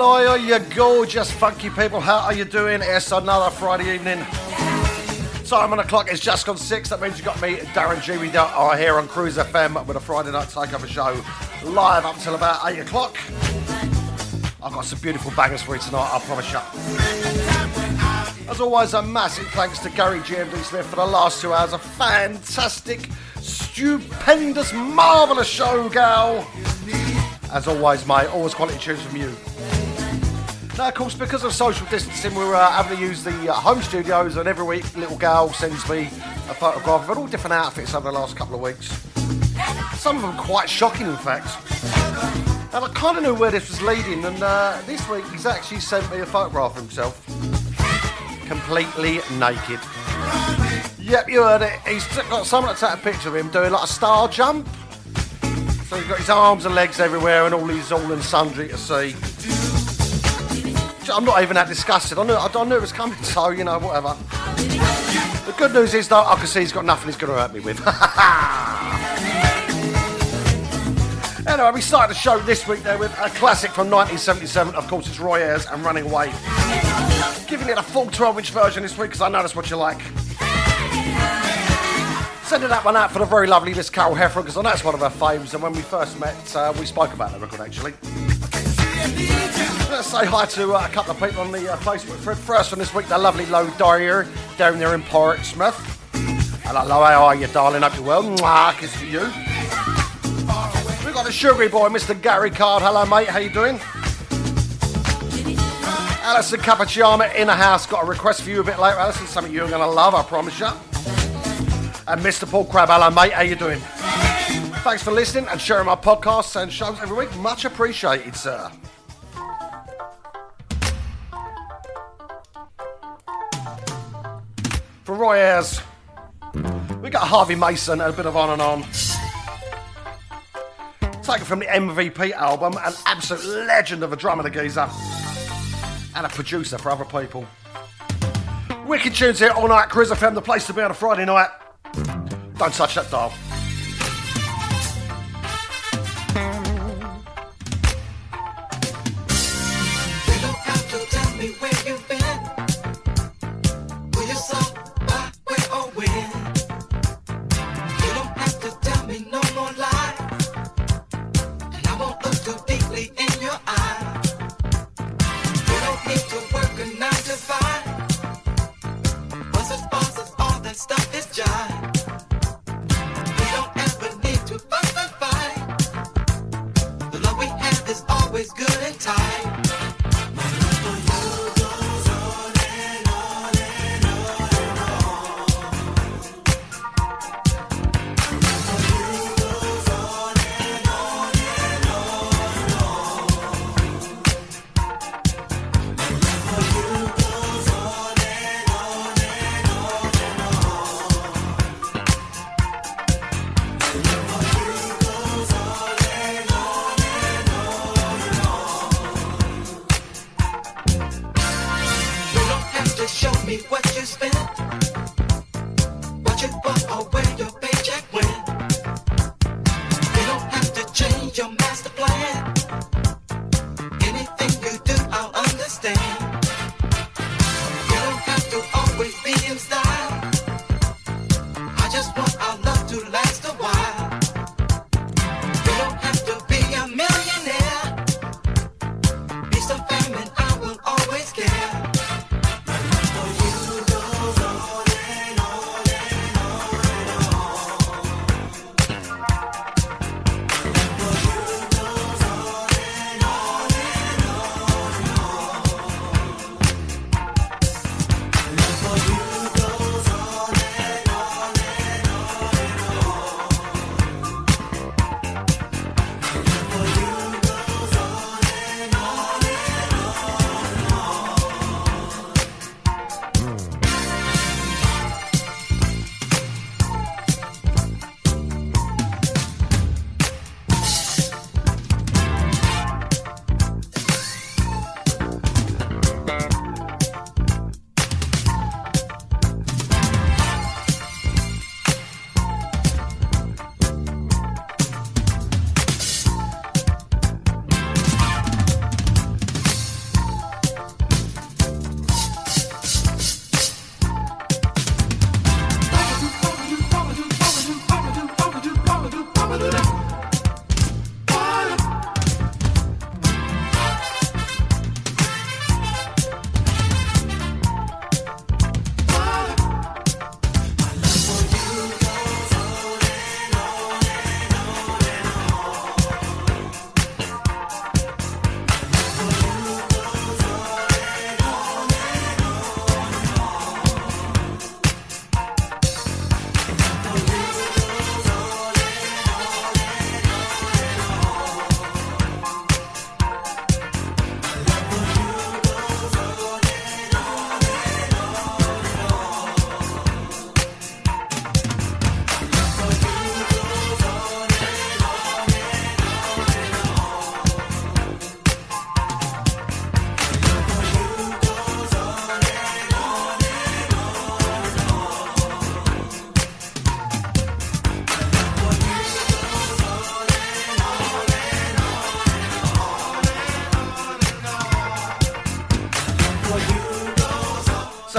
Well, oi, you gorgeous, funky people. How are you doing? It's another Friday evening. Time on the clock is just gone six. That means you got me, Darren G. We are here on Cruise FM with a Friday night takeover show live up until about eight o'clock. I've got some beautiful bangers for you tonight, I promise you. As always, a massive thanks to Gary GMD Smith for the last two hours. A fantastic, stupendous, marvellous show, gal. As always, mate, always quality tunes from you. Now, of course, because of social distancing, we're uh, having to use the uh, home studios, and every week, little gal sends me a photograph of all different outfits over the last couple of weeks. Some of them quite shocking, in fact. And I kind of knew where this was leading, and uh, this week he's actually sent me a photograph of himself. Completely naked. Yep, you heard it. He's got someone to take a picture of him doing like a star jump. So he's got his arms and legs everywhere and all his all and sundry to see. I'm not even that disgusted. I knew, I knew it was coming, so, you know, whatever. The good news is, though, I can see he's got nothing he's going to hurt me with. Anyway, we started the show this week there with a classic from 1977. Of course, it's Roy Ayers and Running Away. Giving it a full 12 inch version this week because I know that's what you like. Sending that one out for the very lovely Miss Carol Heffer because I know it's one of her faves. And when we first met, uh, we spoke about the record actually. Let's say hi to uh, a couple of people on the uh, Facebook thread. First one this week, the lovely Low Dyer down there in Portsmouth. Hello, how are you, darling? Hope you're well. Mwah, kiss for you. We've got the sugary boy, Mr. Gary Card. Hello, mate. How you doing? Alison Cappuccino in the house. Got a request for you a bit later, Alison. Something you're going to love, I promise you. And Mr. Paul Crab. Hello, mate. How you doing? Thanks for listening and sharing my podcasts and shows every week. Much appreciated, sir. Roy we got Harvey Mason and a bit of on and on taken from the MVP album, an absolute legend of a drummer, the geezer, and a producer for other people. Wicked tunes here all night, Cruise FM, the place to be on a Friday night. Don't touch that dial. always good and tight.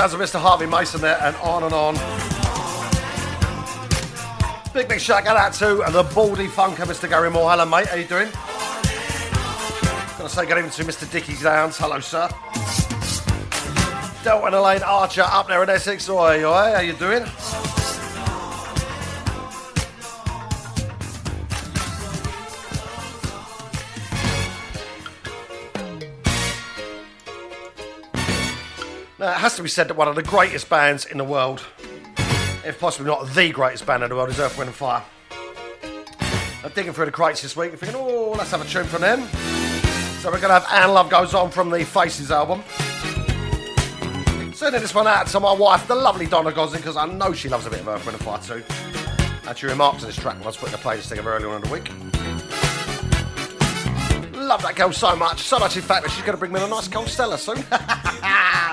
Sounds of Mr. Harvey Mason there, and on and on. Big, big shout out to the baldy funker, Mr. Gary Moore. Hello, mate. How you doing? Gonna say good evening to Mr. Dickie Downs. Hello, sir. Delton Elaine Archer up there in Essex. Oi, oi. How you doing? Now, it has to be said that one of the greatest bands in the world, if possibly not the greatest band in the world, is Earth, Wind and Fire. I'm digging through the crates this week, thinking, oh, let's have a tune from them. So we're going to have And Love Goes On from the Faces album. Sending this one out to my wife, the lovely Donna Gosling, because I know she loves a bit of Earth, Wind and Fire too. And she remarked on this track when I was putting the playlist together earlier on in the week. Love that girl so much, so much in fact that she's going to bring me a nice cold Stella soon.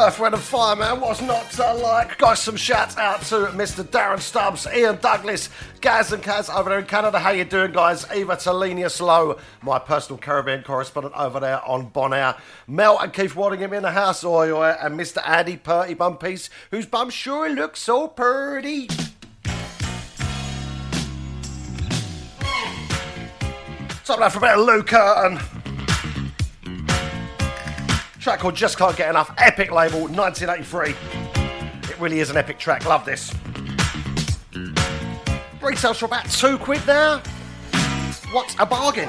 Wind and Fire, man. What's not to like? Got some shouts out to Mr. Darren Stubbs, Ian Douglas, Gaz and Kaz over there in Canada. How you doing, guys? Eva Talenia Low, my personal Caribbean correspondent over there on Bon Bonaire. Mel and Keith Waddingham in the house, oi, oi, and Mr. Andy Purty Bumpies, whose bum sure looks so pretty. Something for a Luca and Track called Just Can't Get Enough. Epic label, 1983. It really is an epic track. Love this. Retails for about two quid now. What a bargain.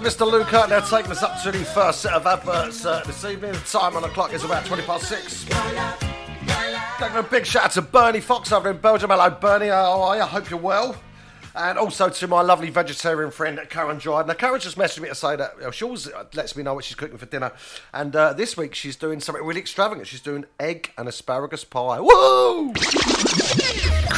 of Mr. Luca. They're taking us up to the first set of adverts uh, this evening. The time on the clock is about 20 past six. Give a big shout out to Bernie Fox over in Belgium. Hello, Bernie. How are you? I hope you're well. And also to my lovely vegetarian friend Karen Dryden. Now, Karen just messaged me to say that she always lets me know what she's cooking for dinner. And uh, this week she's doing something really extravagant. She's doing egg and asparagus pie. Woo!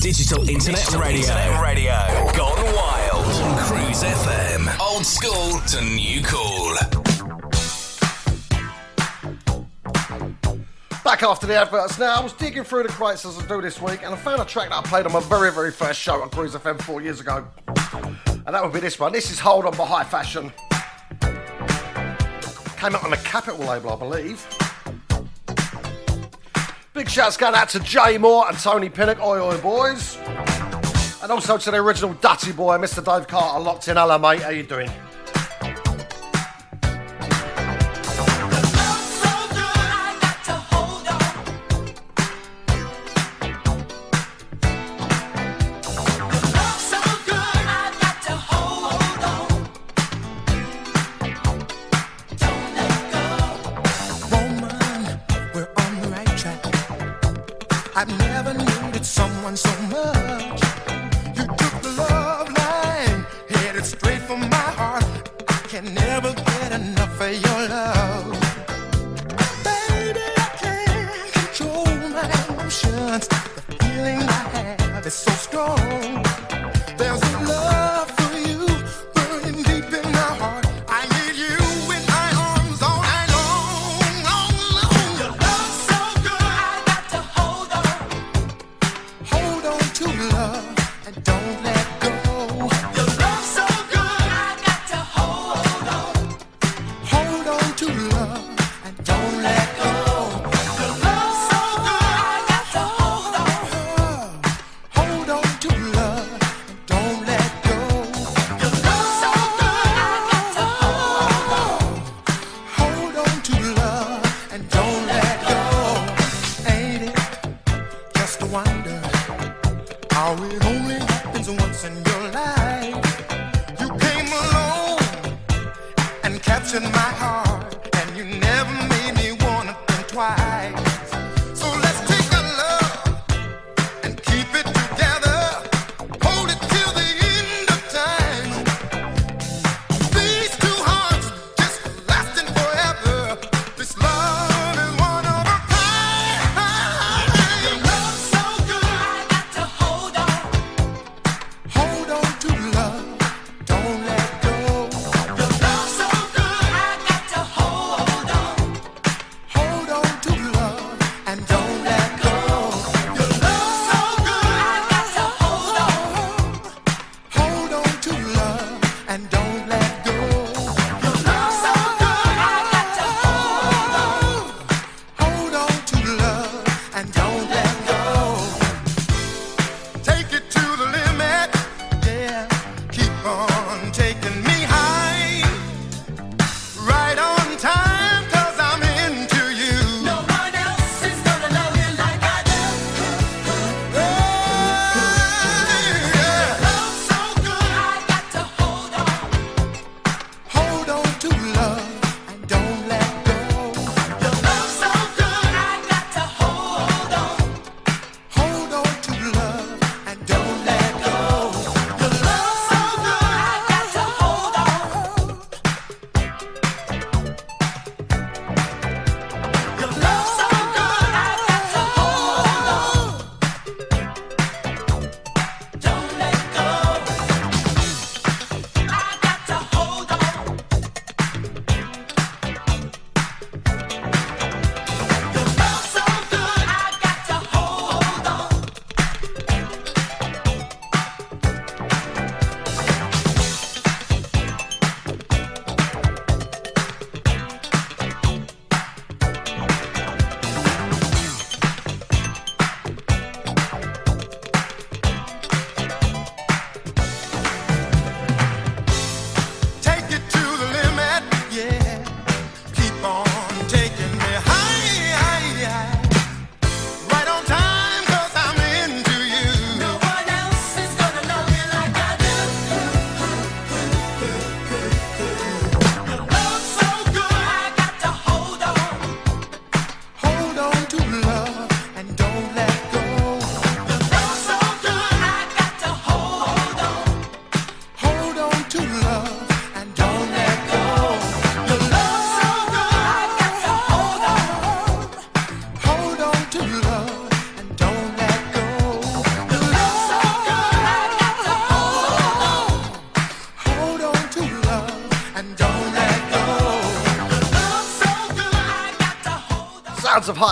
Digital Internet Digital Radio. Internet Radio. Gone wild. On Cruise FM. Old school to new cool. Back after the adverts now, I was digging through the crates as I do this week and I found a track that I played on my very, very first show on Cruise FM four years ago. And that would be this one. This is Hold On by High Fashion. Came out on the Capitol label, I believe. Big shouts going out to Jay Moore and Tony Pinnock, oi oi boys. And also to the original Dutty boy, Mr. Dave Carter, locked in. Hello, mate, how are you doing?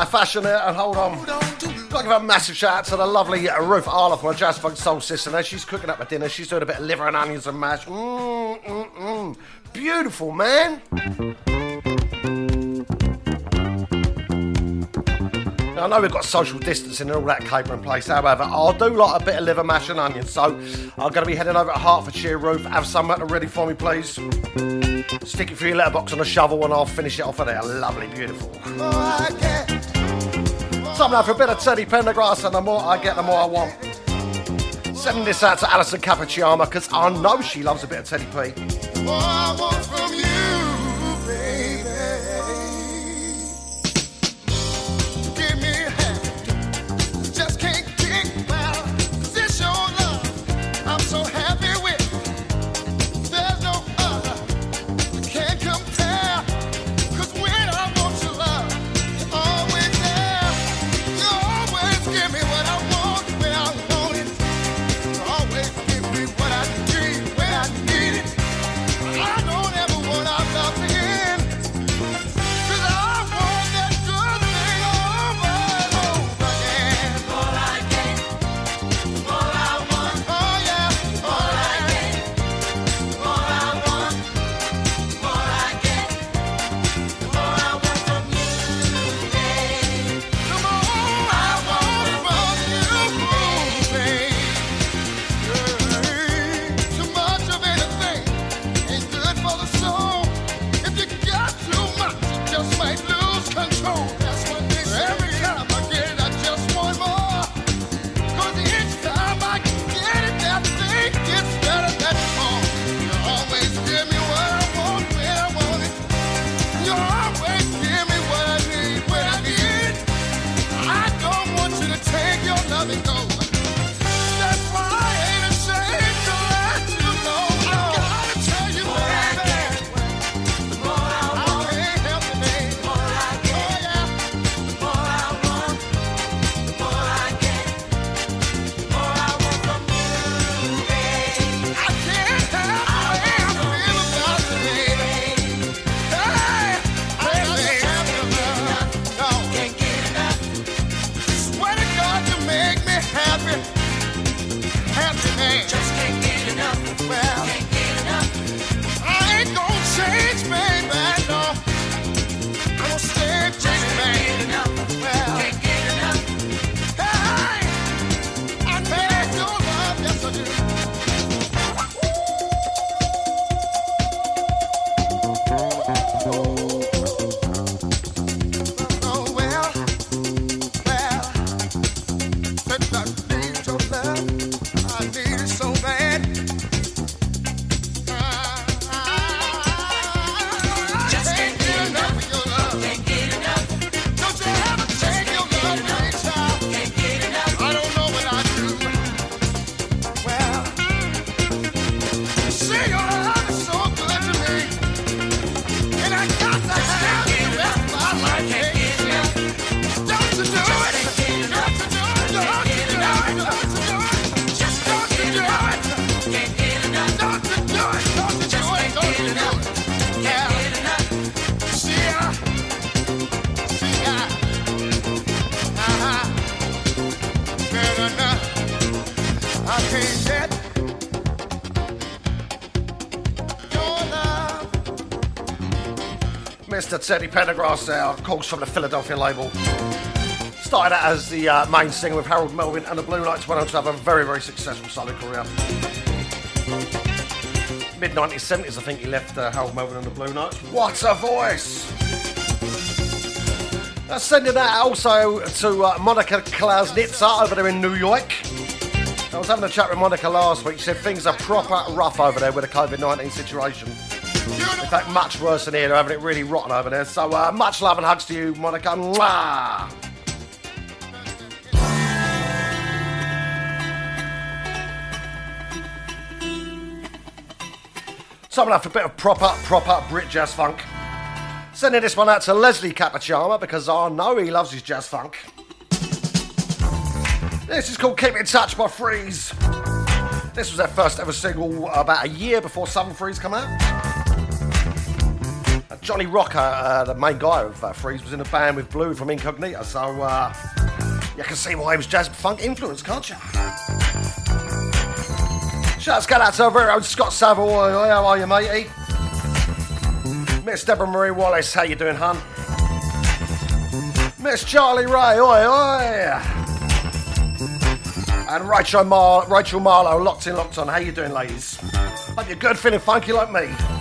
Fashion here, and hold on. Gotta give a massive shout out to the lovely Ruth Arloff, my jazz funk soul sister. Now she's cooking up my dinner. She's doing a bit of liver and onions and mash. Mmm, mmm. Beautiful, man. Now, I know we've got social distancing and all that capering place. However, I'll do like a bit of liver mash and onions. So I'm going to be heading over to Hertfordshire, Ruth. Have some ready for me, please. Stick it through your letterbox on a shovel and I'll finish it off of there. Lovely, beautiful. Oh, Time now for a bit of Teddy Pendergrass, and the more I get, the more I want. Sending this out to Alison Cappuccino because I know she loves a bit of Teddy P. Mr. Teddy Pendergrass of course, from the Philadelphia label. Started out as the uh, main singer with Harold Melvin and the Blue Notes, went on to have a very, very successful solo career. Mid 1970s, I think he left uh, Harold Melvin and the Blue Notes. What a voice! Uh, sending that also to uh, Monica Klausnitzer over there in New York. I was having a chat with Monica last week. She said things are proper rough over there with the COVID 19 situation. In fact, much worse than here. They're having it really rotten over there. So, uh, much love and hugs to you, Monica. Mwah! Someone after a bit of proper, proper up Brit jazz funk. Sending this one out to Leslie Capachama because I know he loves his jazz funk. This is called Keep in Touch by Freeez. This was their first ever single about a year before Southern Freeez come out. Johnny Rocca, uh, the main guy of uh, Freeez, was in a band with Blue from Incognito, so uh, you can see why he was jazz funk influenced, can't you? Shouts go out to our very own Scott Savoy. How are you, matey? Miss Deborah Marie Wallace, how you doing, hun? Miss Charlie Ray, oi, oi! And Rachel, Mar- Rachel Marlowe, locked in, locked on. How you doing, ladies? Hope you're good, feeling funky like me.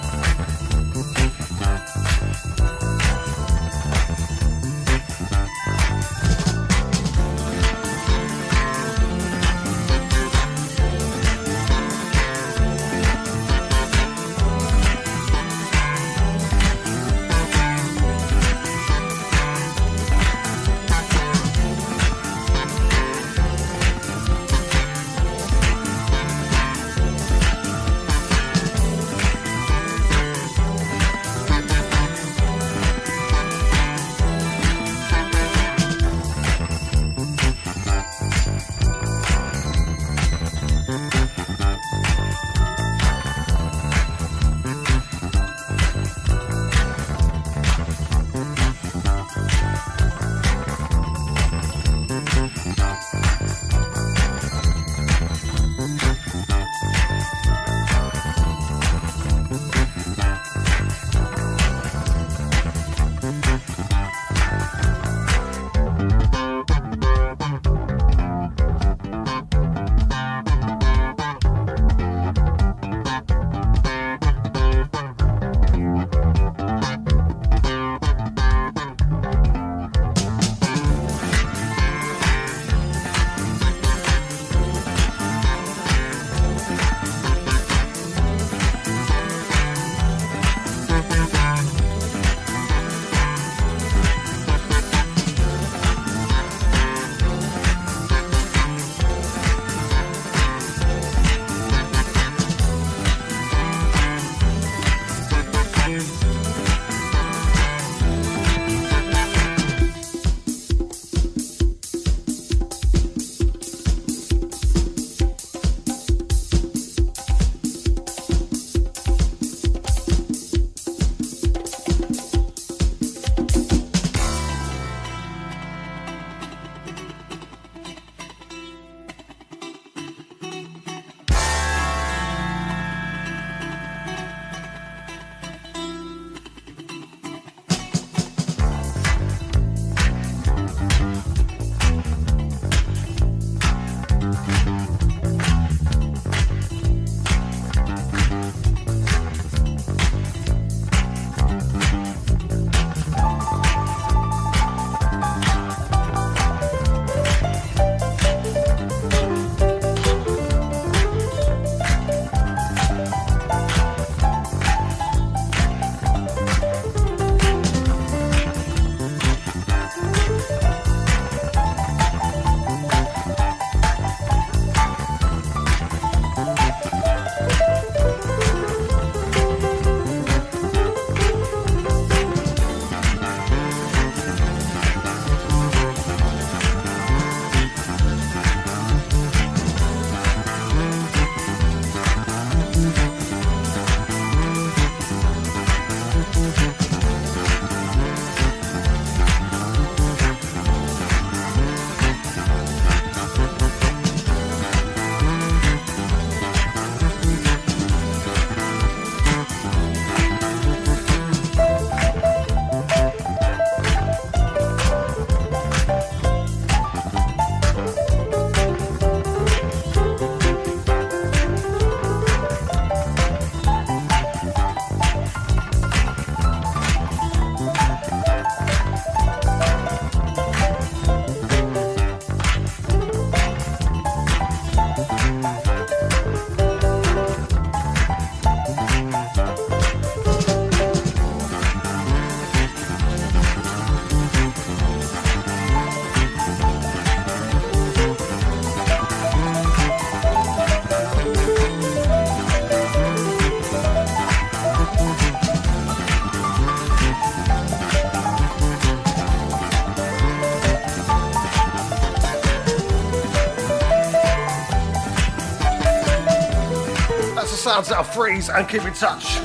Sounds that are freeze and keep in touch.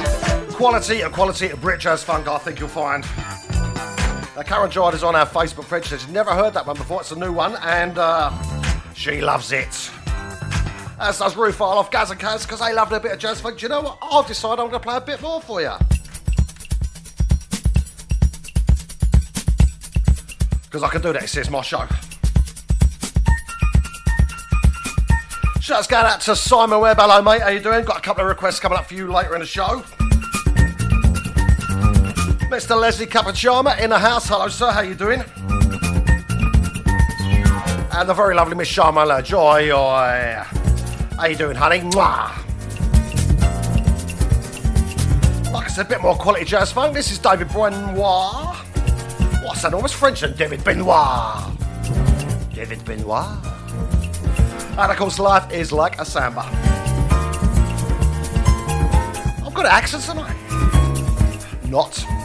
Quality and quality of Brit Jazz Funk, I think you'll find. Now, Karen Jard is on our Facebook page. She's never heard that one before. It's a new one, and uh, she loves it. As does Ruth off Gaz and Kaz, because they love a bit of jazz funk. Do you know what? I've decided I'm going to play a bit more for you. Because I can do that, it's my show. Shouts going out to Simon Webb. Hello, mate. How you doing? Got a couple of requests coming up for you later in the show. Mr. Leslie Capachama in the house. Hello, sir. How you doing? And the very lovely Miss Sharma Joy. How you doing, honey? Mwah. Like I said, a bit more quality jazz funk. This is David Benoit. What's that? Almost French and David Benoit. David Benoit. And of course, life is like a samba. I've got accents tonight. Not.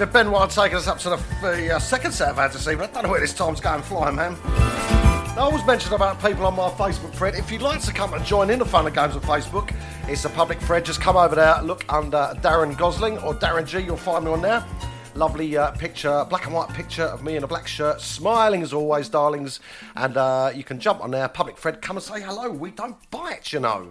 David Benoit taking us up to the, uh, second set of ads this evening. I don't know where this time's going flying, man. I always mention about people on my Facebook thread. If you'd like to come and join in the fun and games on Facebook, it's a public thread. Just come over there, look under Darren Gosling or Darren G. You'll find me on there. Lovely uh, picture, black and white picture of me in a black shirt, smiling as always, darlings. And uh, you can jump on there, public thread, come and say hello. We don't bite, you know.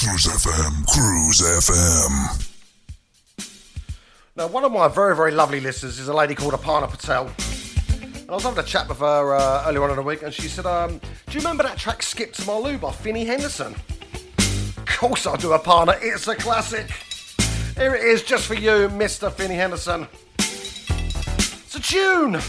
Cruise FM, Cruise FM. Now, one of my very, very lovely listeners is a lady called Aparna Patel. And I was having a chat with her uh, earlier on in the week, and she said, um, Do you remember that track Skip to My Lou by Finney Henderson? Of course I do, Aparna. It's a classic. Here it is, just for you, Mr. Finney Henderson. It's a tune.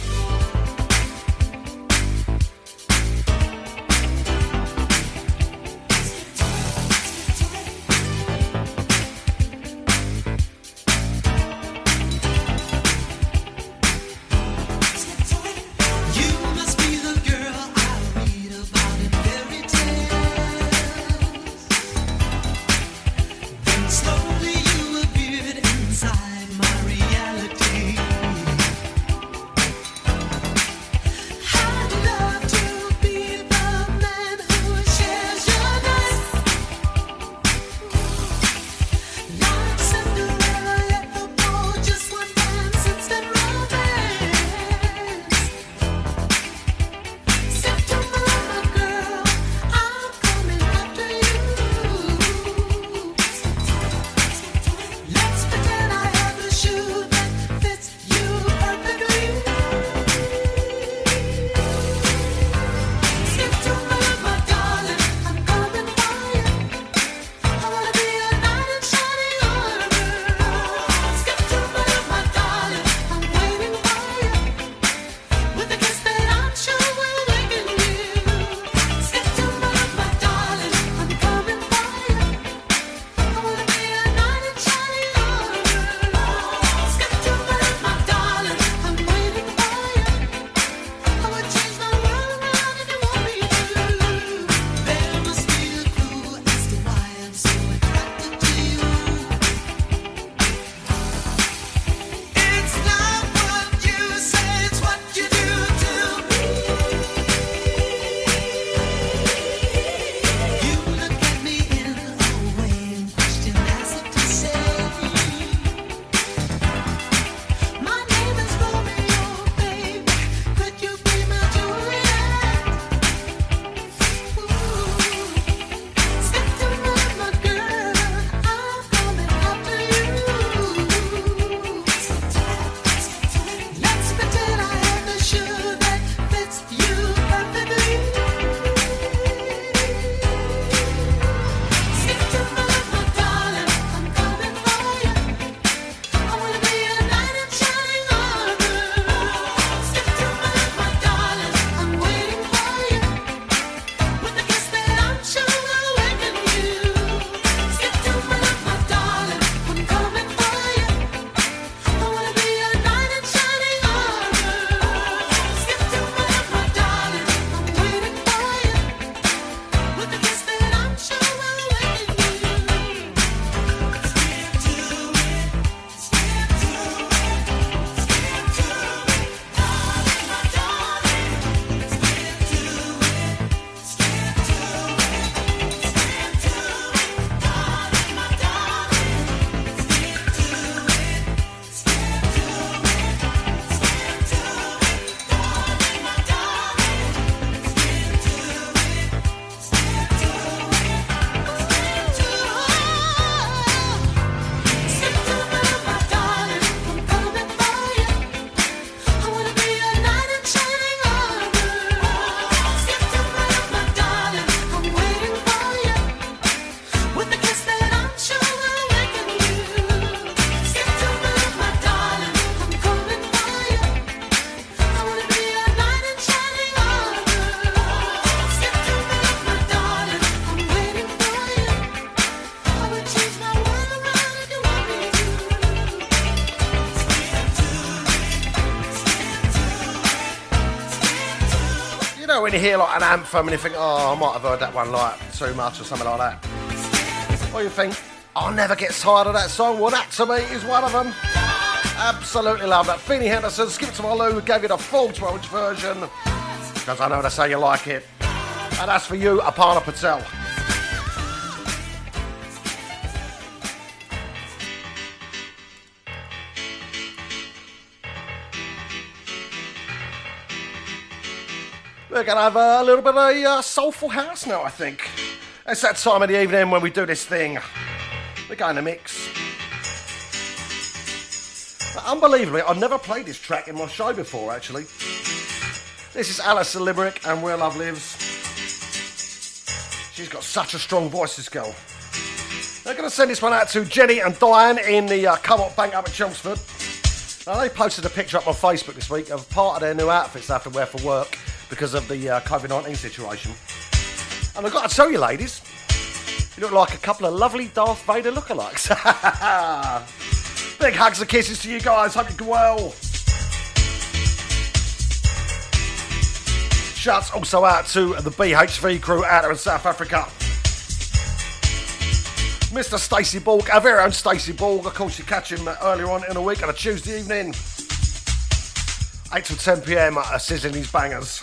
When you hear like an anthem and you think, oh, I might have heard that one like too much or something like that. Or you think, I'll never get tired of that song. Well, that to me is one of them. Absolutely love that. Finny Henderson, Skip to my Lou, gave you the full 12 inch version because I know that's how you like it. And that's for you, Aparna Patel. To have a little bit of a uh, soulful house now, I think. It's that time of the evening when we do this thing. We're going to mix. Unbelievably, I've never played this track in my show before, actually. This is Alice Limerick and Where Love Lives. She's got such a strong voice, this girl. They're going to send this one out to Jenny and Diane in the uh, Co-op Bank up at Chelmsford. Now, they posted a picture up on Facebook this week of part of their new outfits they have to wear for work because of the uh, COVID 19 situation. And I've got to tell you, ladies, you look like a couple of lovely Darth Vader lookalikes. Big hugs and kisses to you guys. Hope you're well. Shouts also out to the BHV crew out there in South Africa. Mr. Stacey Borg, our very own Stacey Borg. Of course, you catch him earlier on in the week on a Tuesday evening. 8 to 10 pm at Sizzling These Bangers.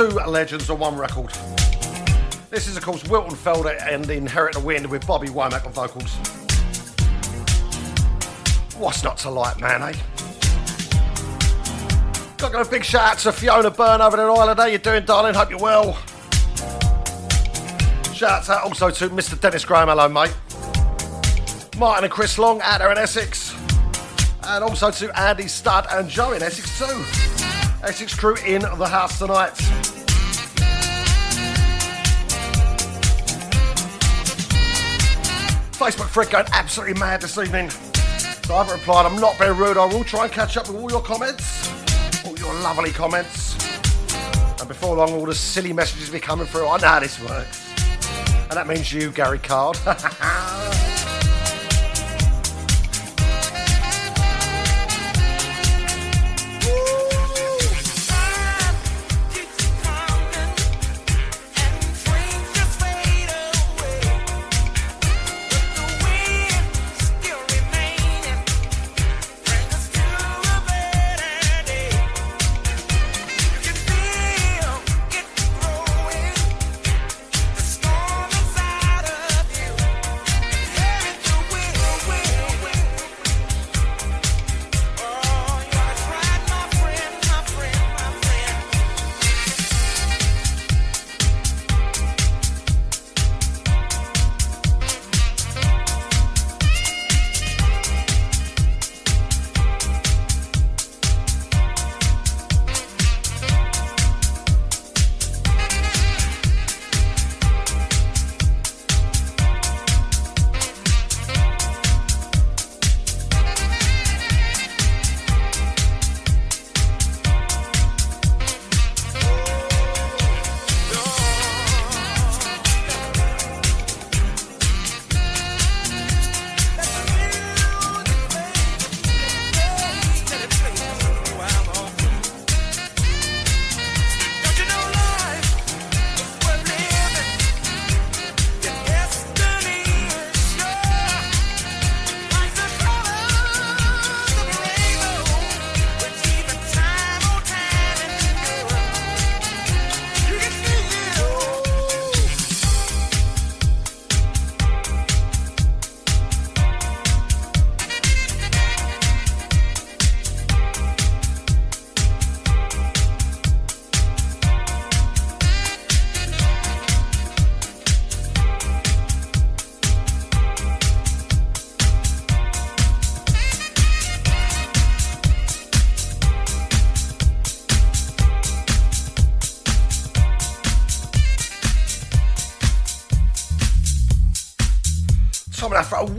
Two legends on one record. This is, of course, Wilton Felder and The Inherit the Wind with Bobby Womack on vocals. What's not to like, man, eh? Got a big shout out to Fiona Byrne over in Ireland. How you doing, darling? Hope you're well. Shout out also to Mr. Dennis Graham. Hello, mate. Martin and Chris Long out there in Essex. And also to Andy Studd and Joe in Essex too. Essex crew in the house tonight. Facebook Fred going absolutely mad this evening. So I haven't replied. I'm not being rude. I will try and catch up with all your comments, all your lovely comments. And before long, all the silly messages will be coming through. I know how this works. And that means you, Gary Card.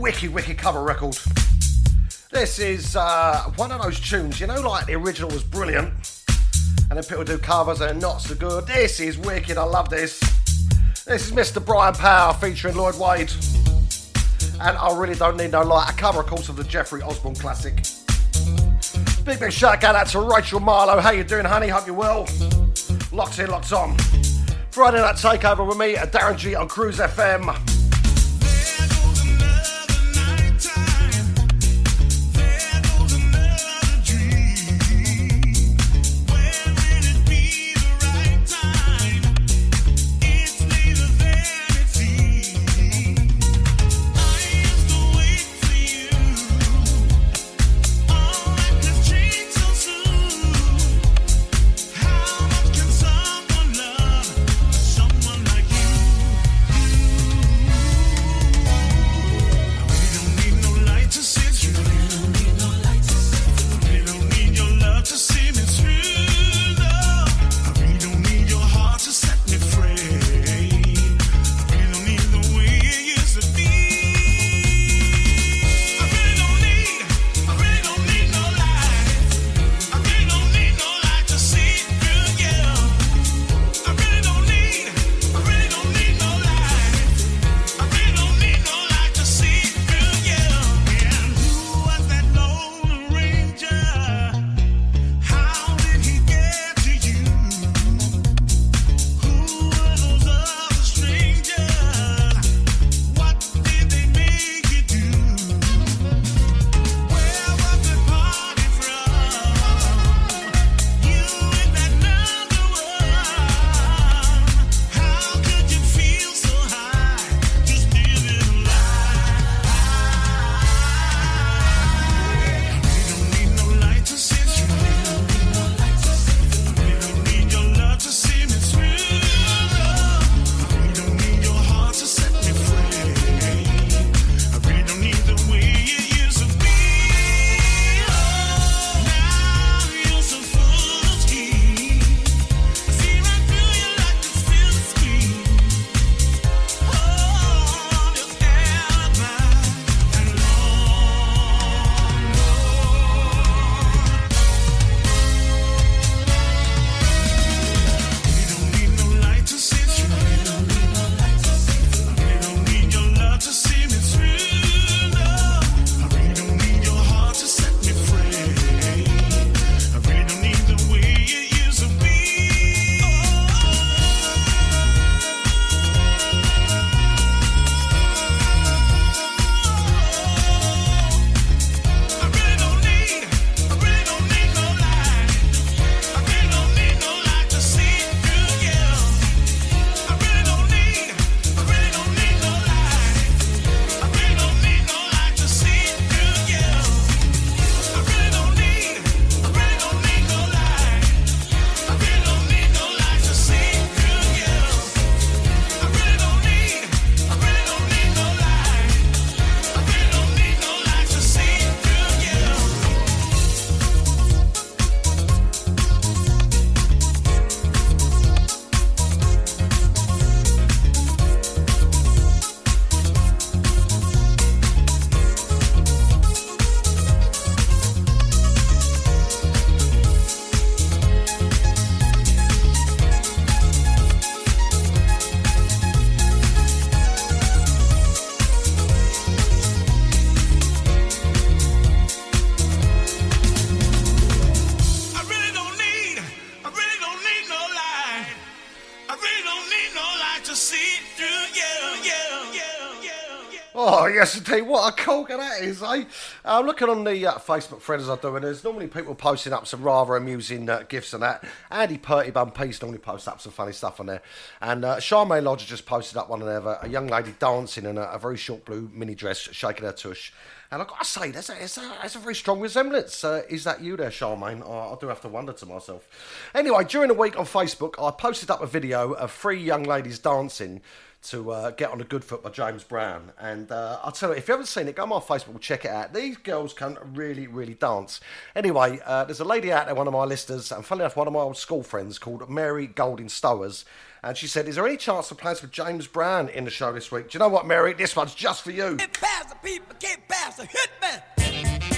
wicked, wicked cover record. This is uh, one of those tunes, you know, like the original was brilliant, and then people do covers and not so good. This is wicked, I love this. This is Mr. Brian Power featuring Lloyd Wade. And I really don't need no light. A cover, of course, of the Jeffrey Osborne classic. Big, big shout out to Rachel Marlowe. How you doing, honey? Hope you're well. Locked in, locked on. Friday night takeover with me, at Darren G on Cruise FM. Yes, indeed. What a corker that is, eh? I'm looking on the uh, Facebook friends I do, and there's normally people posting up some rather amusing uh, gifts and that. Andy Purty Bum normally posts up some funny stuff on there. And uh, Charmaine Lodger just posted up one of their, a young lady dancing in a, a very short blue mini dress, shaking her tush. And I've got to say, there's a, there's a, there's a very strong resemblance. Uh, is that you there, Charmaine? Oh, I do have to wonder to myself. Anyway, during the week on Facebook, I posted up a video of three young ladies dancing to uh, Get on a Good Foot by James Brown. And uh, I'll tell you, if you haven't seen it, go on my Facebook, check it out. These girls can really, really dance. Anyway, uh, there's a lady out there, one of my listeners, and funny enough, one of my old school friends called Mary Golding Stowers. And she said, Is there any chance of plans for James Brown in the show this week? Do you know what, Mary? This one's just for you. Pass the people, can't pass the hitman.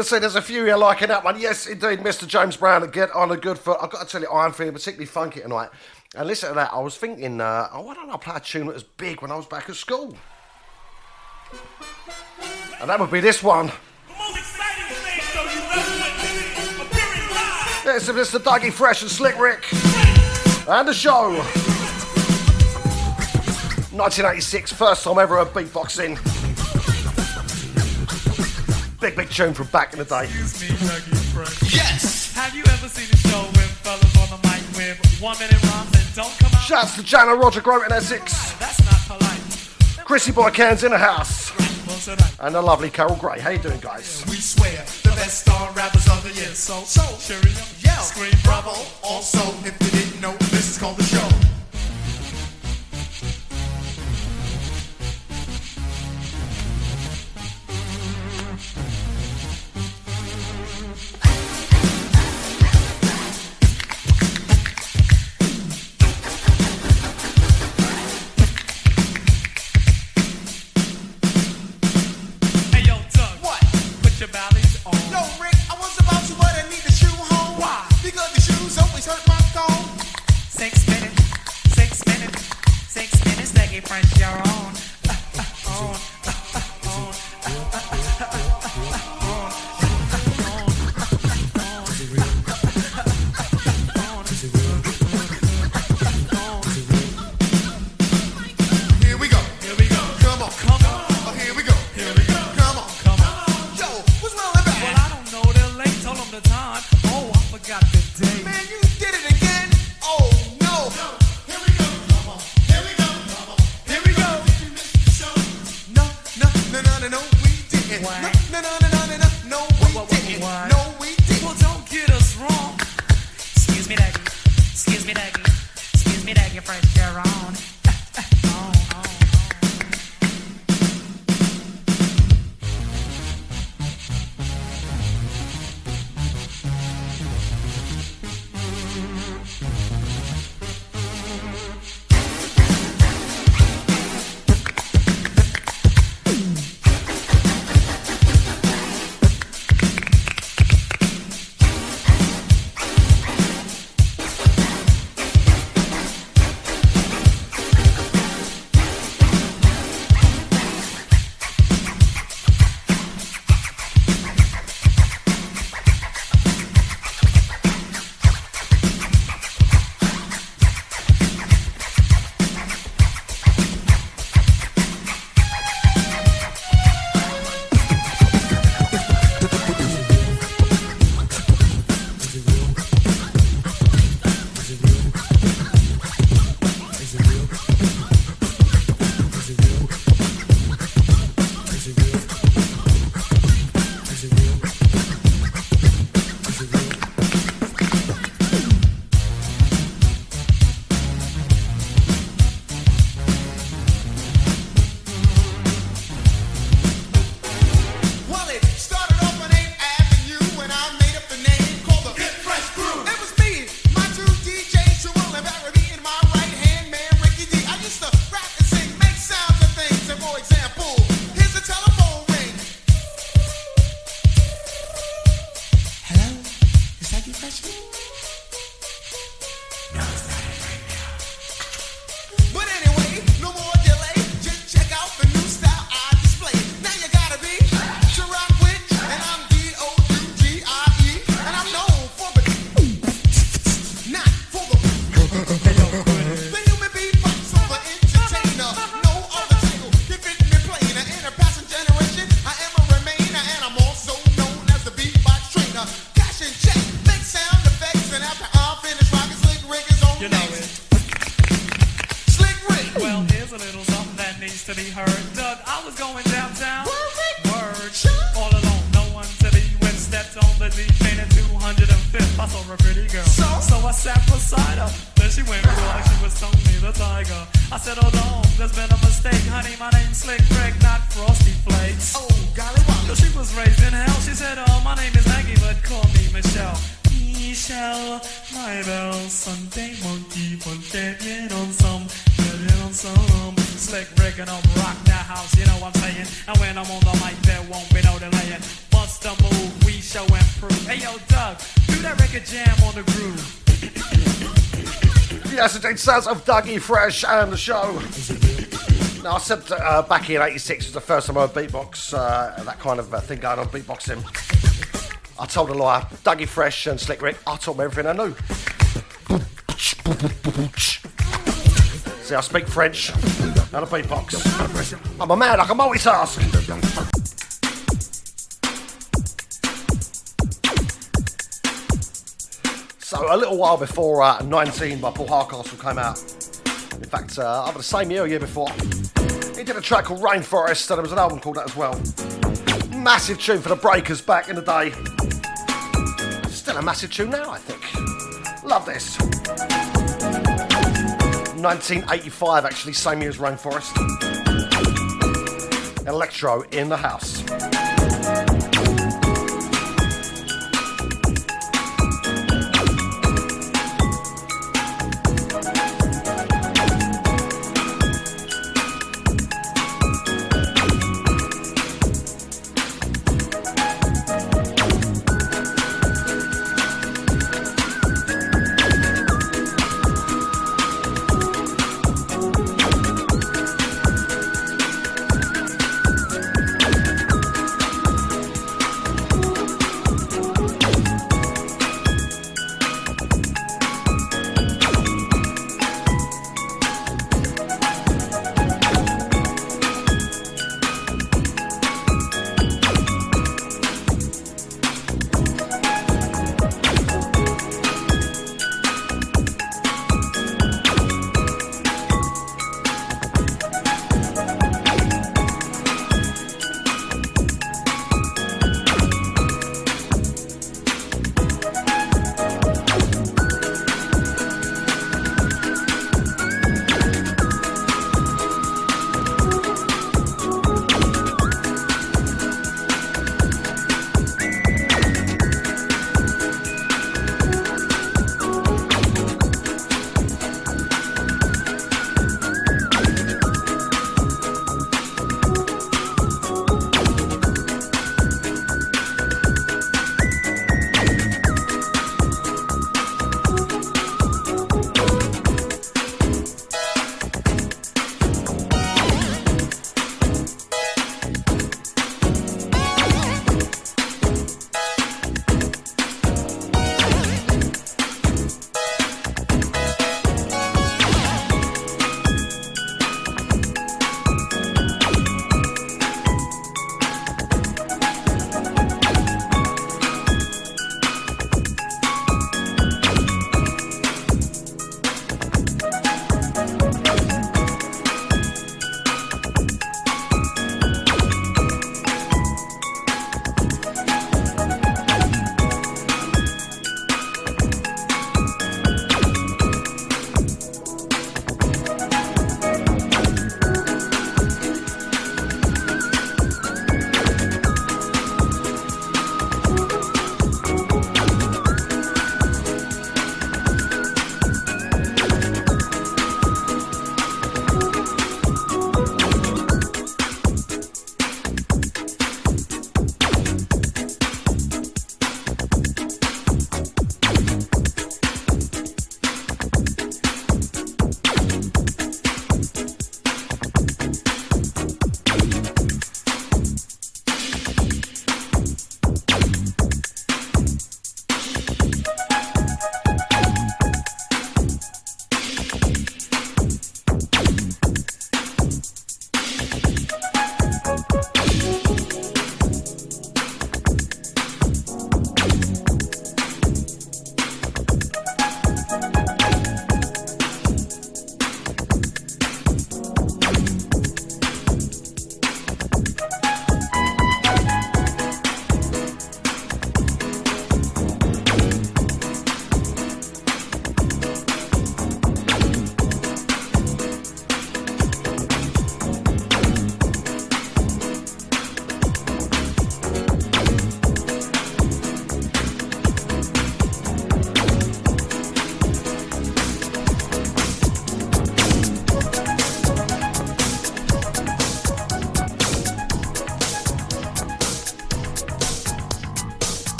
Can see there's a few here liking that one. Yes, indeed, Mr. James Brown, get on a good foot. I've got to tell you, I'm feeling particularly funky tonight. And listen to that, I was thinking, uh, oh, why don't I play a tune that was big when I was back at school? And that would be this one. Yes, it's Mr. Dougie Fresh and Slick Rick. And the show. 1986, first time ever of beatboxing. Big, big tune from back in the day. Yes! Have you ever seen a show when fellas on the mic with one minute rhymes and don't come out? Shouts to Jana Roger Grote in Essex. That's not polite. Chrissy Boy Cairns in the house. And the lovely Carol Gray. How you doing, guys? We swear the best star rappers of the the year. So, so, cheerio, yell, scream bravo. Also, if you didn't know, this is called the show. Sat beside her. Then she went through like she was Tony the Tiger. I said, hold on, there's been a mistake. Honey, my name's Slick Rick, not Frosty Flakes. Oh, golly, wow. She was raised in hell. She said, oh, my name is Maggie, but call me Michelle. Michelle, my belle, Sunday monkey, monkey, get on some, get on some. Slick Rick and I'm rock that house, you know what I'm saying? And when I'm on the mic, there won't be no delaying. Bust a move, we show and prove. Hey yo, Doug, do that record jam on the groove. Yes, it sounds of Dougie Fresh and the show. Now, I said uh, back in '86 was the first time I beatbox, uh, that kind of uh, thing going on, beatboxing. I told a lie. Dougie Fresh and Slick Rick, I taught them everything I knew. See, I speak French and a beatbox. I'm a man, like I can multitask. So, a little while before uh, 19 by Paul Hardcastle came out, in fact, uh, over the same year, year before, he did a track called Rainforest, and there was an album called that as well. Massive tune for the Breakers back in the day. Still a massive tune now, I think. Love this. 1985, actually, same year as Rainforest. Electro in the house.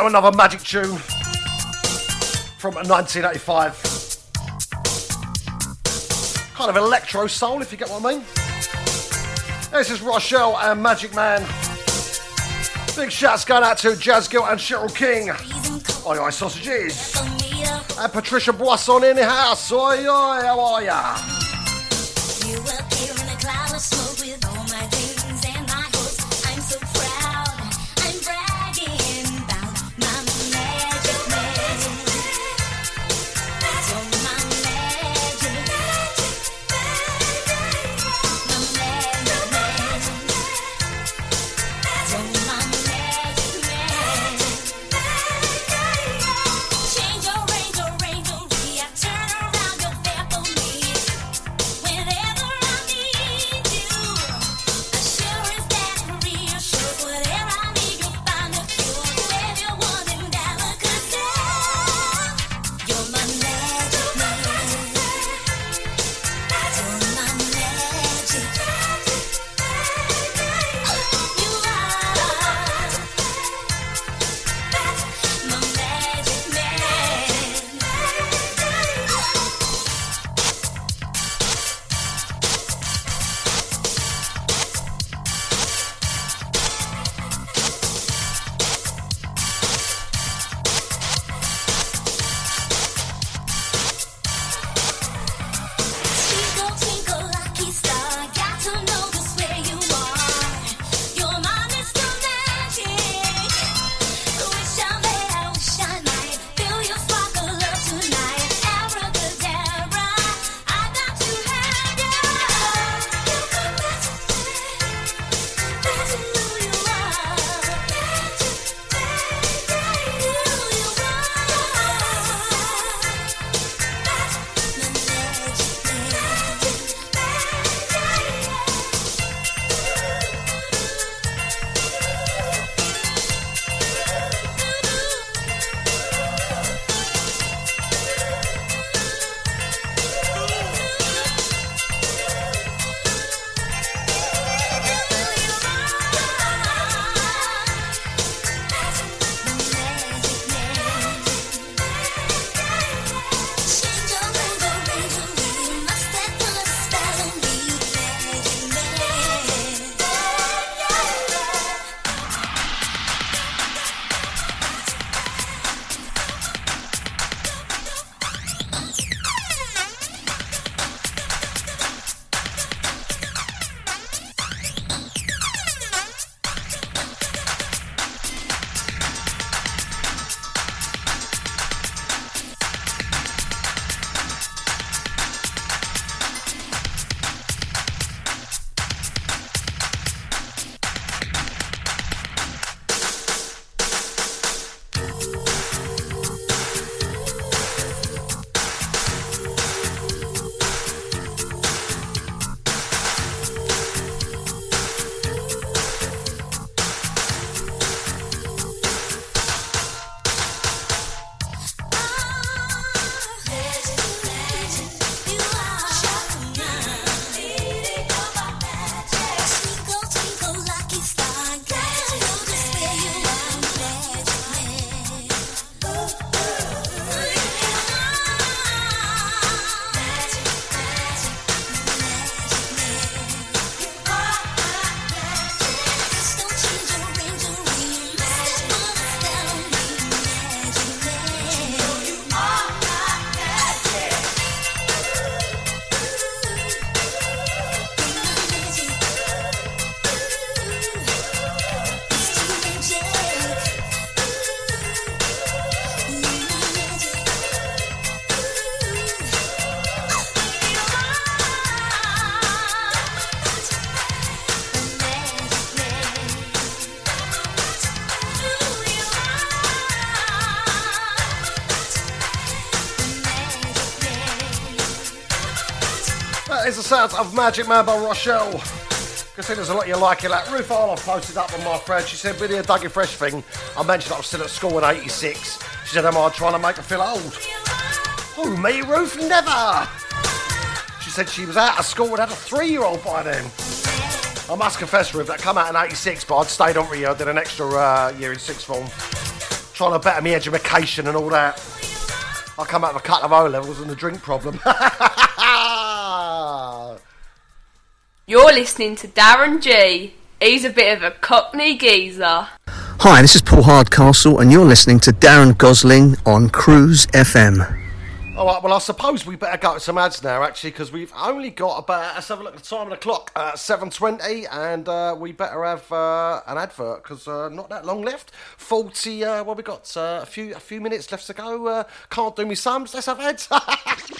Now another magic tune from 1985. Kind of electro soul, if you get what I mean. This is Rochelle and Magic Man. Big shouts going out to Jazz Gill and Cheryl King. Oi, oi, sausages. And Patricia Boisson in the house. Oi, oi, how are ya? Sounds of Magic Man by Rochelle. Can see there's a lot you like it. Like Ruth Arloff posted up on my friend. She said, with the Dougie Fresh thing, I mentioned I was still at school in 86. She said, am I trying to make her feel old? Oh, me, Ruth? Never! She said she was out of school and had a three-year-old by then. I must confess, Ruth, that come out in 86, but I'd stayed on Rio, did an extra uh, year in sixth form. Trying to better my education and all that. I come out with a couple of O levels and a drink problem. You're listening to Darren G. He's a bit of a cockney geezer. Hi, this is Paul Hardcastle, and you're listening to Darren Gosling on Cruise FM. All right, well, I suppose we better go to some ads now, actually, because we've only got about, let's have a look at the time of the clock, uh, 7.20, and uh, we better have uh, an advert, because uh, not that long left. 40, uh, well, we got uh, a few a few minutes left to go. Uh, can't do me sums, let's have ads.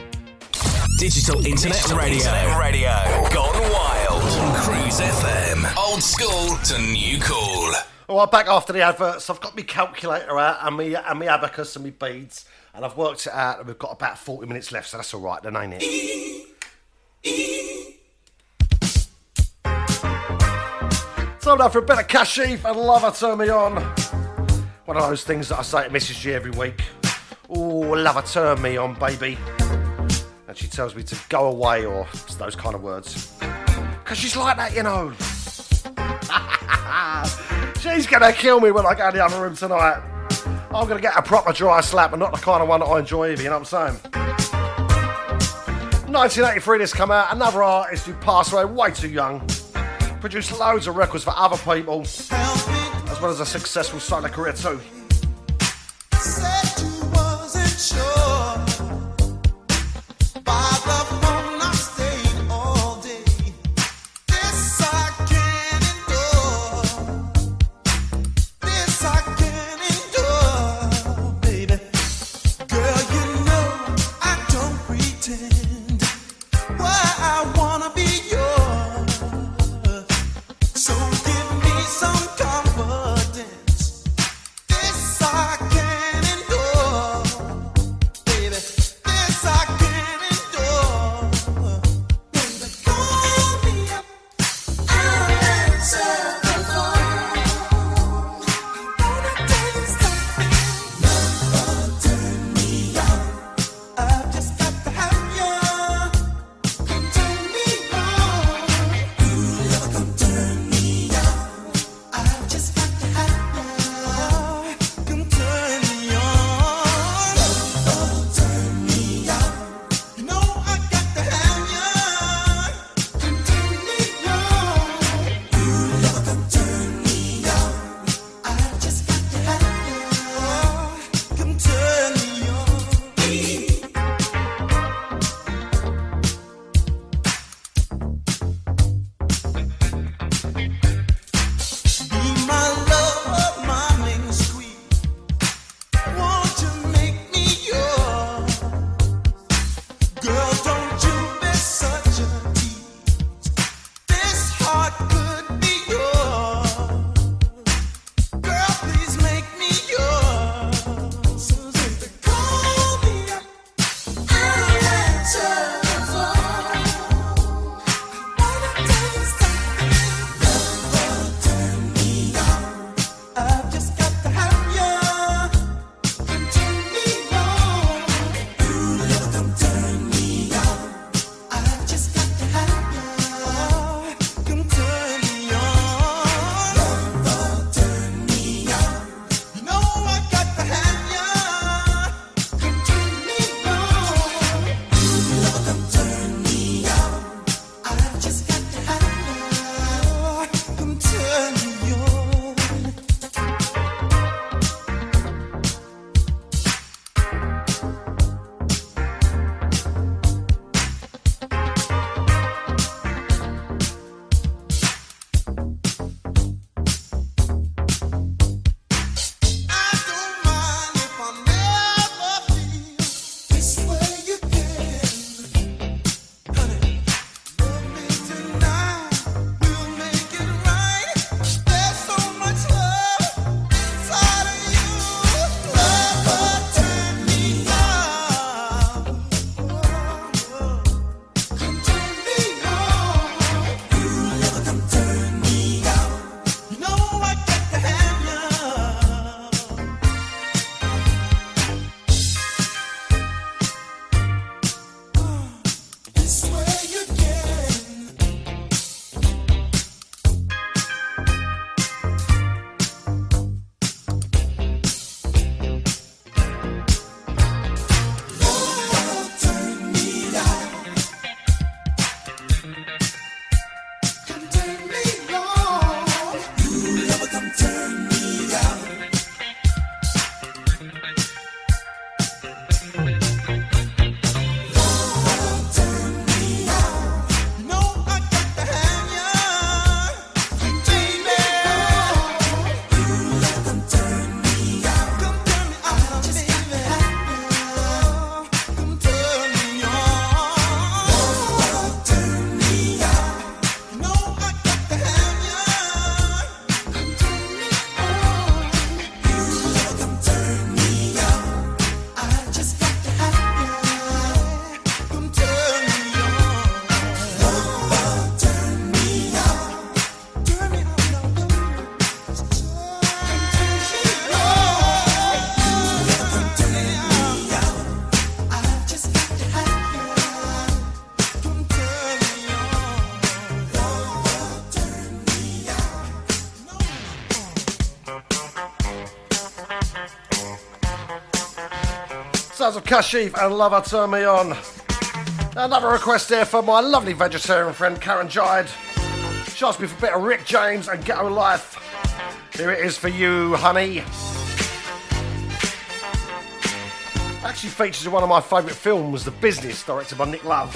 Digital Internet Radio. Radio. Gone wild. On Cruise FM. Old school to new cool. All right, back after the adverts. I've got my calculator out and me and me abacus and me beads, and I've worked it out. And we've got about forty minutes left, so that's all right, then, ain't it? So now for a bit of Kashif and Lover Turn Me On. One of those things that I say to Mrs. G every week. Oh, lover turn me on, baby. And she tells me to go away or those kind of words. Because she's like that, you know. She's gonna kill me when I go in the other room tonight. I'm gonna get a proper dry slap and not the kind of one that I enjoy either, you know what I'm saying? 1983 this come out, another artist who passed away way too young. Produced loads of records for other people, as well as a successful solo career too. Kashif and Lover Turn Me On. Another request here for my lovely vegetarian friend Karen Jide. She asked me for a bit of Rick James and Ghetto Life. Here it is for you, honey. Actually features in one of my favourite films, The Business, directed by Nick Love.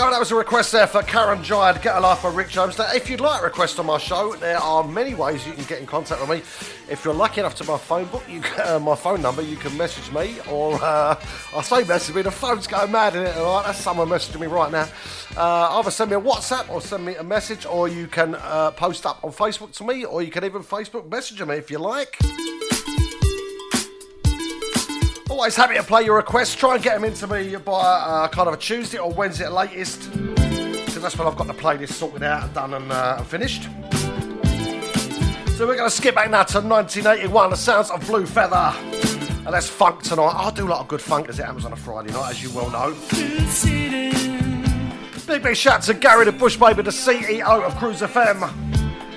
Go, that was a request there for Karen Jide, Get a Life by Rick James. Now, if you'd like a request on my show, there are many ways you can get in contact with me. If you're lucky enough to my phone book, you uh, my phone number, you can message me, or uh, I say message me, the phone's going mad in it tonight. That's someone messaging me right now. Uh, either send me a WhatsApp or send me a message, or you can uh, post up on Facebook to me, or you can even Facebook message me if you like. Always happy to play your requests. Try and get them into me by uh, kind of a Tuesday or Wednesday at latest. Because that's when I've got the playlist sorted out and done and, uh, and finished. So we're going to skip back now to 1981, the sounds of Blue Feather. And that's funk tonight. I do like a good funk as it happens on a Friday night, as you well know. Big, big shout to Gary the Bushbaby, the CEO of Cruise FM.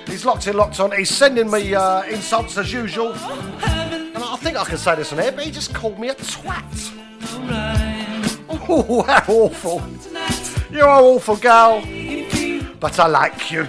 He's locked in, locked on. He's sending me uh, insults as usual. I think I can say this on air, but he just called me a twat. Oh, how awful. You're an awful girl. But I like you.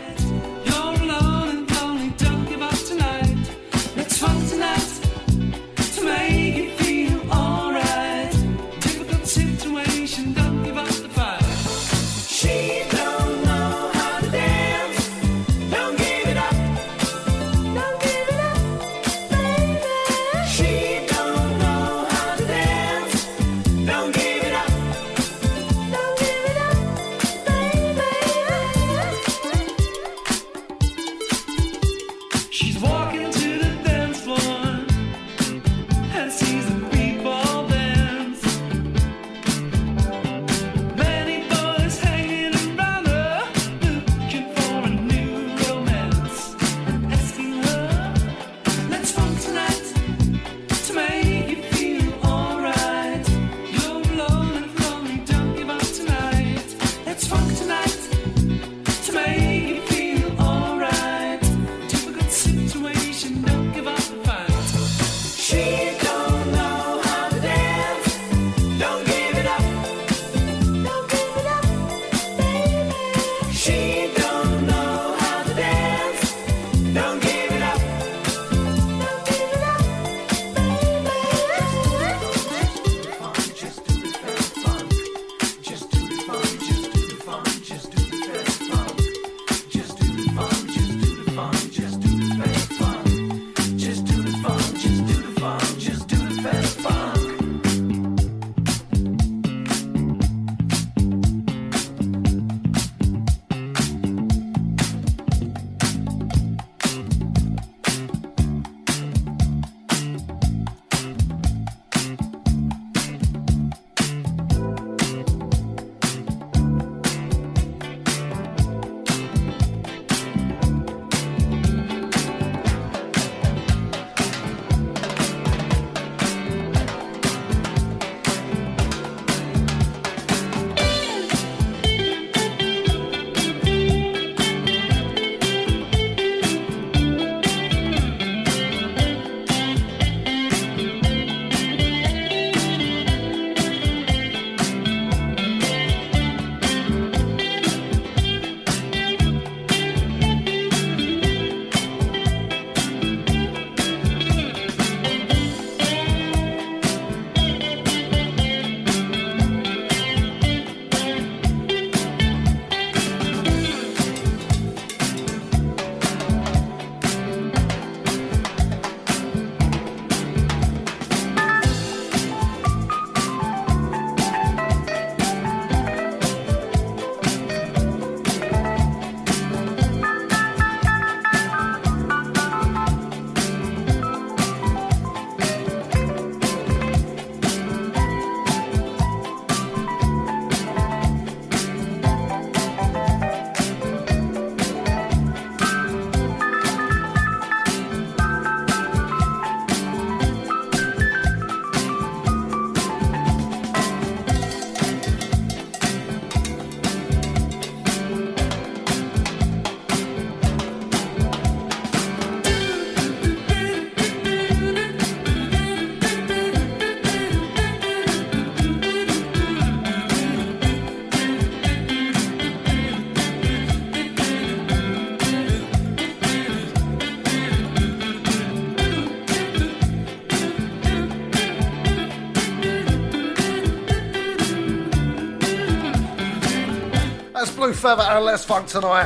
Feather and Let's Funk tonight.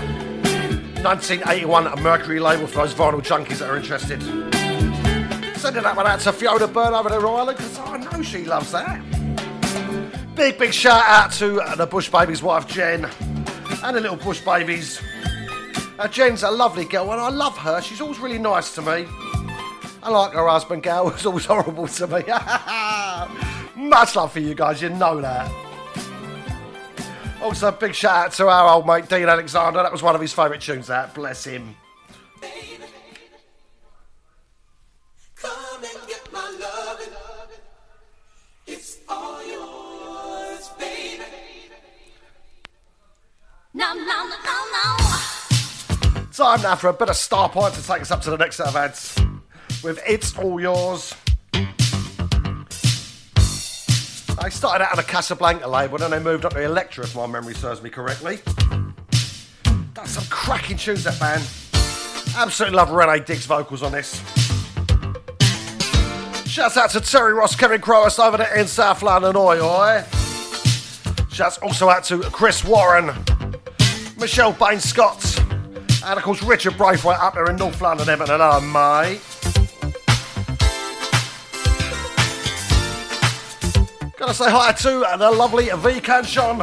1981 a Mercury label for those vinyl junkies that are interested. Sending that one out to Fiona Byrne over there, Ireland, because I know she loves that. Big, big shout out to the Bush Babies' wife, Jen, and the little Bush Babies. Uh, Jen's a lovely girl, and I love her. She's always really nice to me. I like her husband, Gal, who's always horrible to me. Much love for you guys, you know that. Also, big shout out to our old mate Dean Alexander. That was one of his favourite tunes, that. Bless him. Yours, no, no, no. Time now for a bit of Starpoint to take us up to the next set of ads with It's All Yours. They started out on a Casablanca label, then I moved up to Elektra, if my memory serves me correctly. That's some cracking tunes, that band. Absolutely love Renee Diggs' vocals on this. Shouts out to Terry Ross, Kevin Crowes over there in South London, oi oi. Shouts also out to Chris Warren, Michelle Bain Scott, and of course Richard Braithwaite up there in North London, Everton, hello mate. Gotta say hi to the lovely V Canchon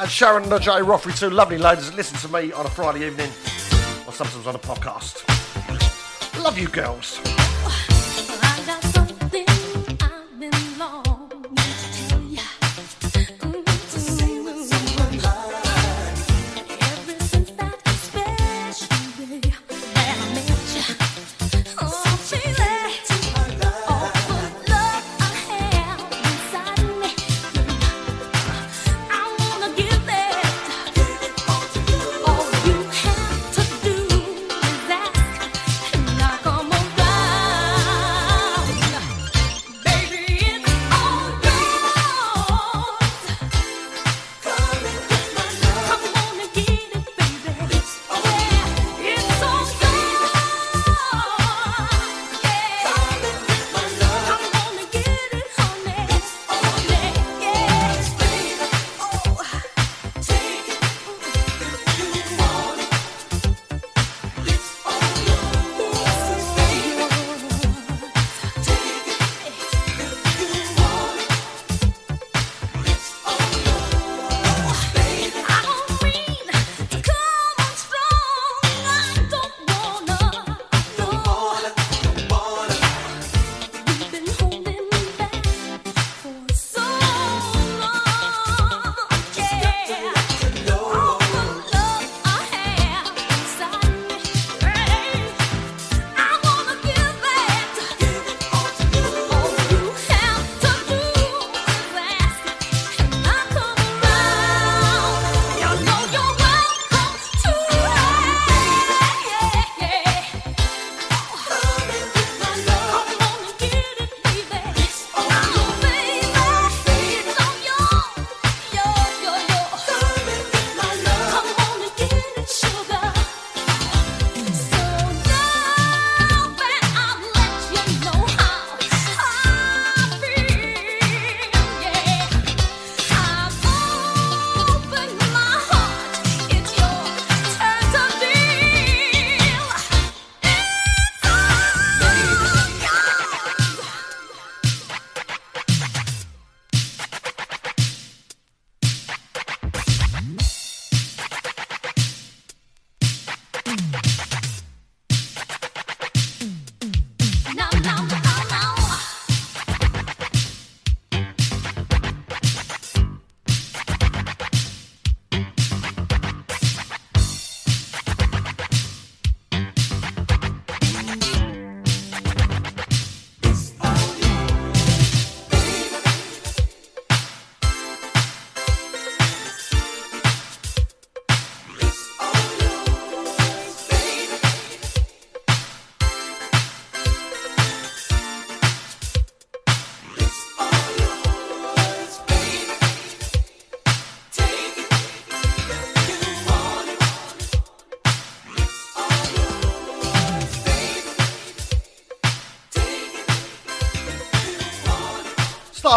and Sharon and J Roffrey, two lovely ladies that listen to me on a Friday evening or sometimes on a podcast. Love you girls.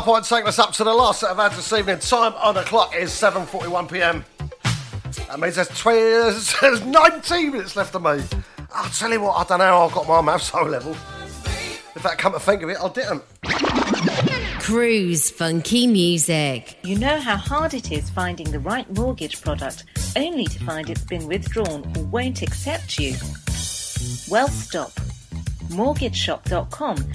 Starpoint taking us up to the last set of ads this evening. Time on the clock is 7.41pm. That means there's, 20, there's, there's 19 minutes left of me. I'll tell you what, I don't know how I've got my maths so level. If that come to think of it, I didn't. Cruise funky music. You know how hard it is finding the right mortgage product only to find it's been withdrawn or won't accept you? Well, stop. MortgageShop.com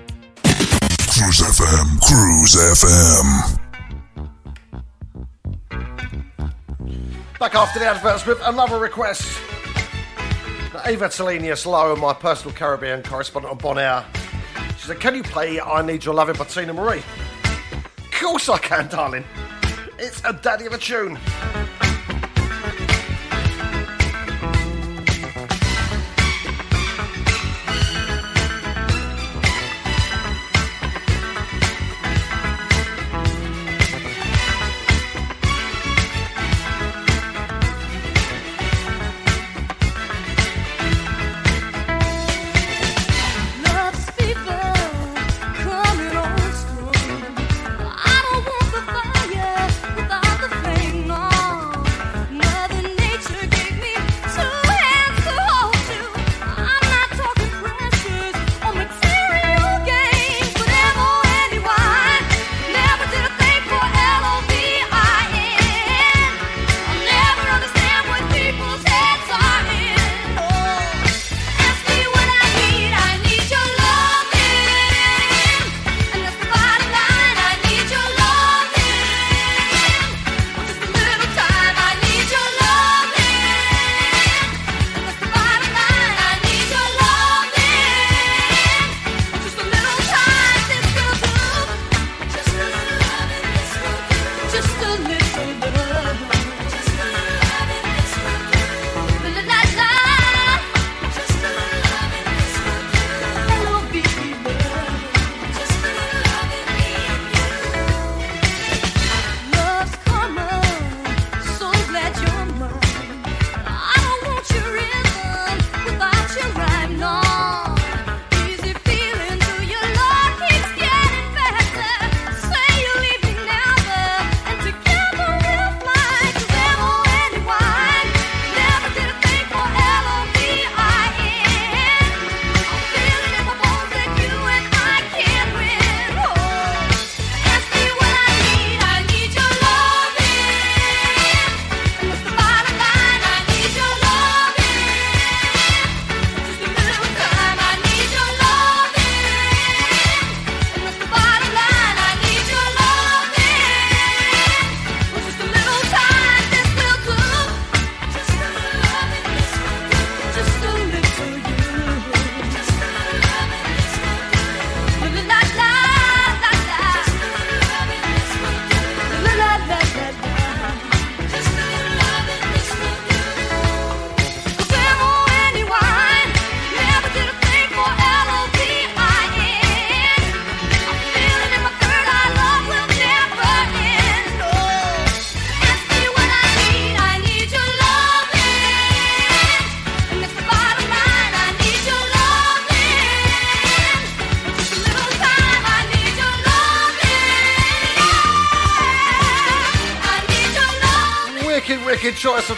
Cruise FM, Cruise FM. Back after the adverts with another request. Now, Eva Talenius Lowe, my personal Caribbean correspondent on Bonaire. She said, Can you play I Need Your Loving by Teena Marie? Of course I can, darling. It's a daddy of a tune.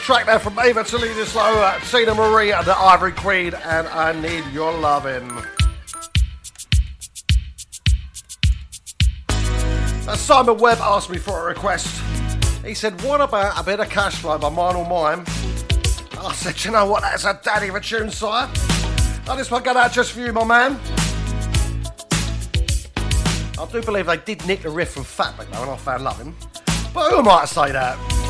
Track there from Ava Toledo Slow, uh, Teena Marie, and the Ivory Queen, and I Need Your Lovin'. Uh, Simon Webb asked me for a request. He said, What about a bit of Cashflow by Mine All Mine? I said, You know what? That's a daddy of a tune, sire. And this one got out just for you, my man. I do believe they did nick the riff from Fatback though, and I found loving. But who am I to say that?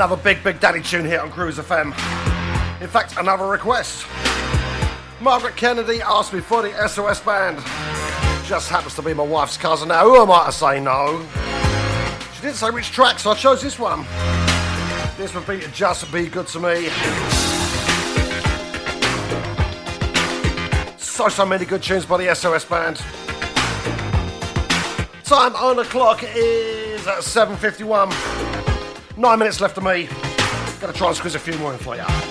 Another big, big daddy tune here on Cruise FM. In fact, another request. Margaret Kennedy asked me for the SOS band. Just happens to be my wife's cousin now. Who am I to say no? She didn't say which track, so I chose this one. This would be Just Be Good to Me. So, so many good tunes by the SOS band. Time on the clock is 7.51. Nine minutes left of me. Gonna try and squeeze a few more in for you.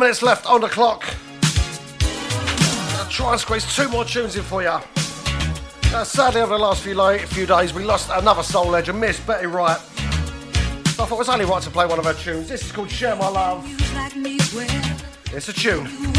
minutes left on the clock. I'll try and squeeze two more tunes in for you. Uh, sadly, over the last few, like, few days, we lost another soul legend, Miss Betty Wright. So I thought it was only right to play one of her tunes. This is called Share My Love. It's a tune.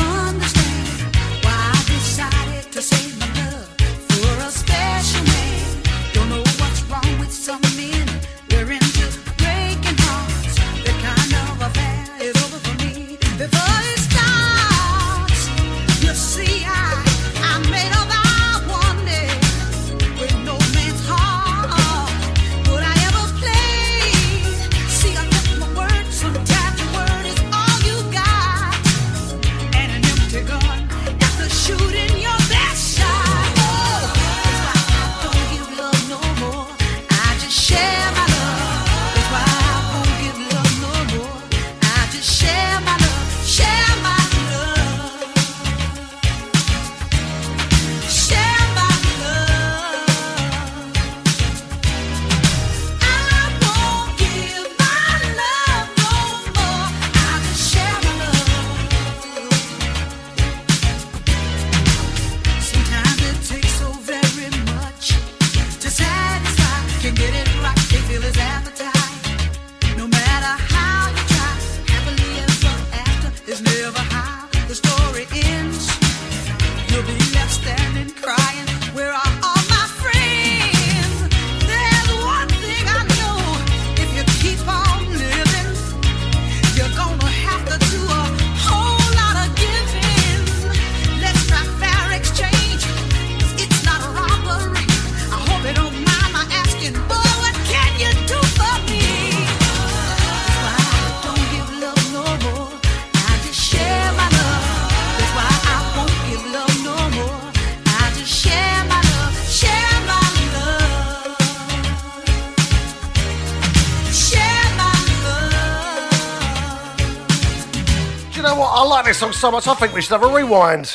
So much, I think we should have a rewind.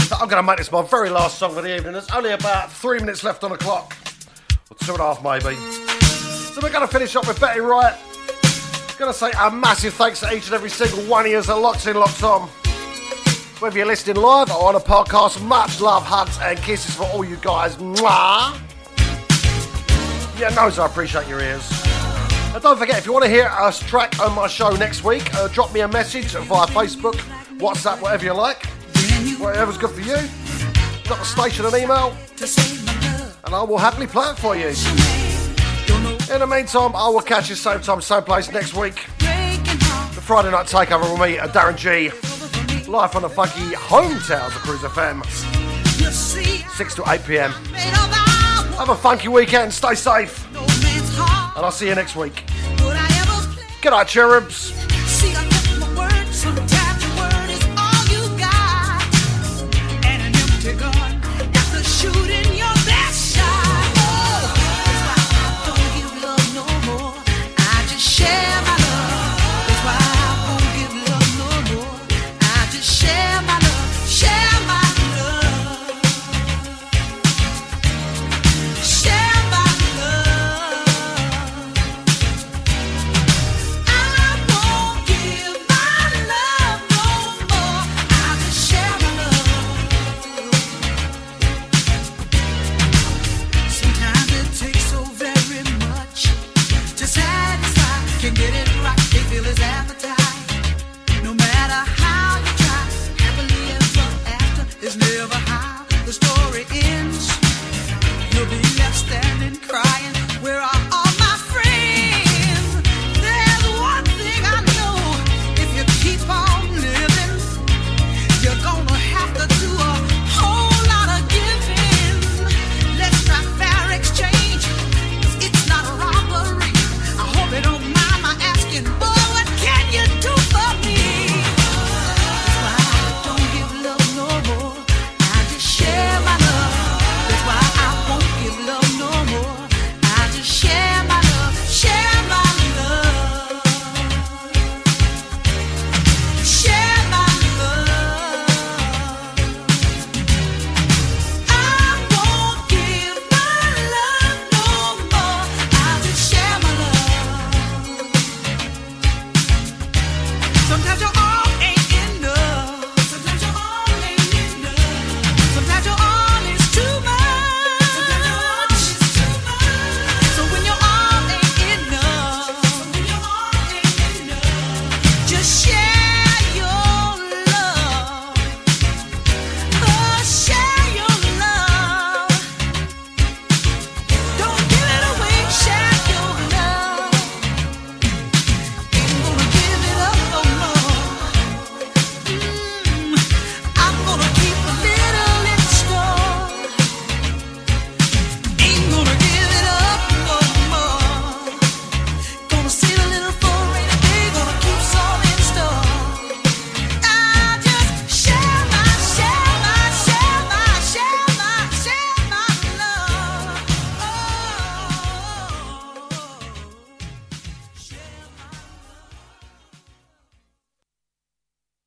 So I'm going to make this my very last song of the evening. There's only about three minutes left on the clock, or two and a half maybe. So we're going to finish up with Betty Wright. Going to say a massive thanks to each and every single one of you that locked in, locked on. Whether you're listening live or on a podcast, much love, hugs, and kisses for all you guys. Mwah! Yeah, knows I appreciate your ears. And don't forget, if you want to hear a track on my show next week, uh, drop me a message via Facebook, WhatsApp, whatever you like. Whatever's good for you. Drop the station an email, and I will happily play it for you. In the meantime, I will catch you same time, same place next week. The Friday night takeover with me, uh, Darren G. Live on the funky hometowns of Cruise FM. 6 to 8 pm. Have a funky weekend, stay safe and I'll see you next week. Good night, cherubs.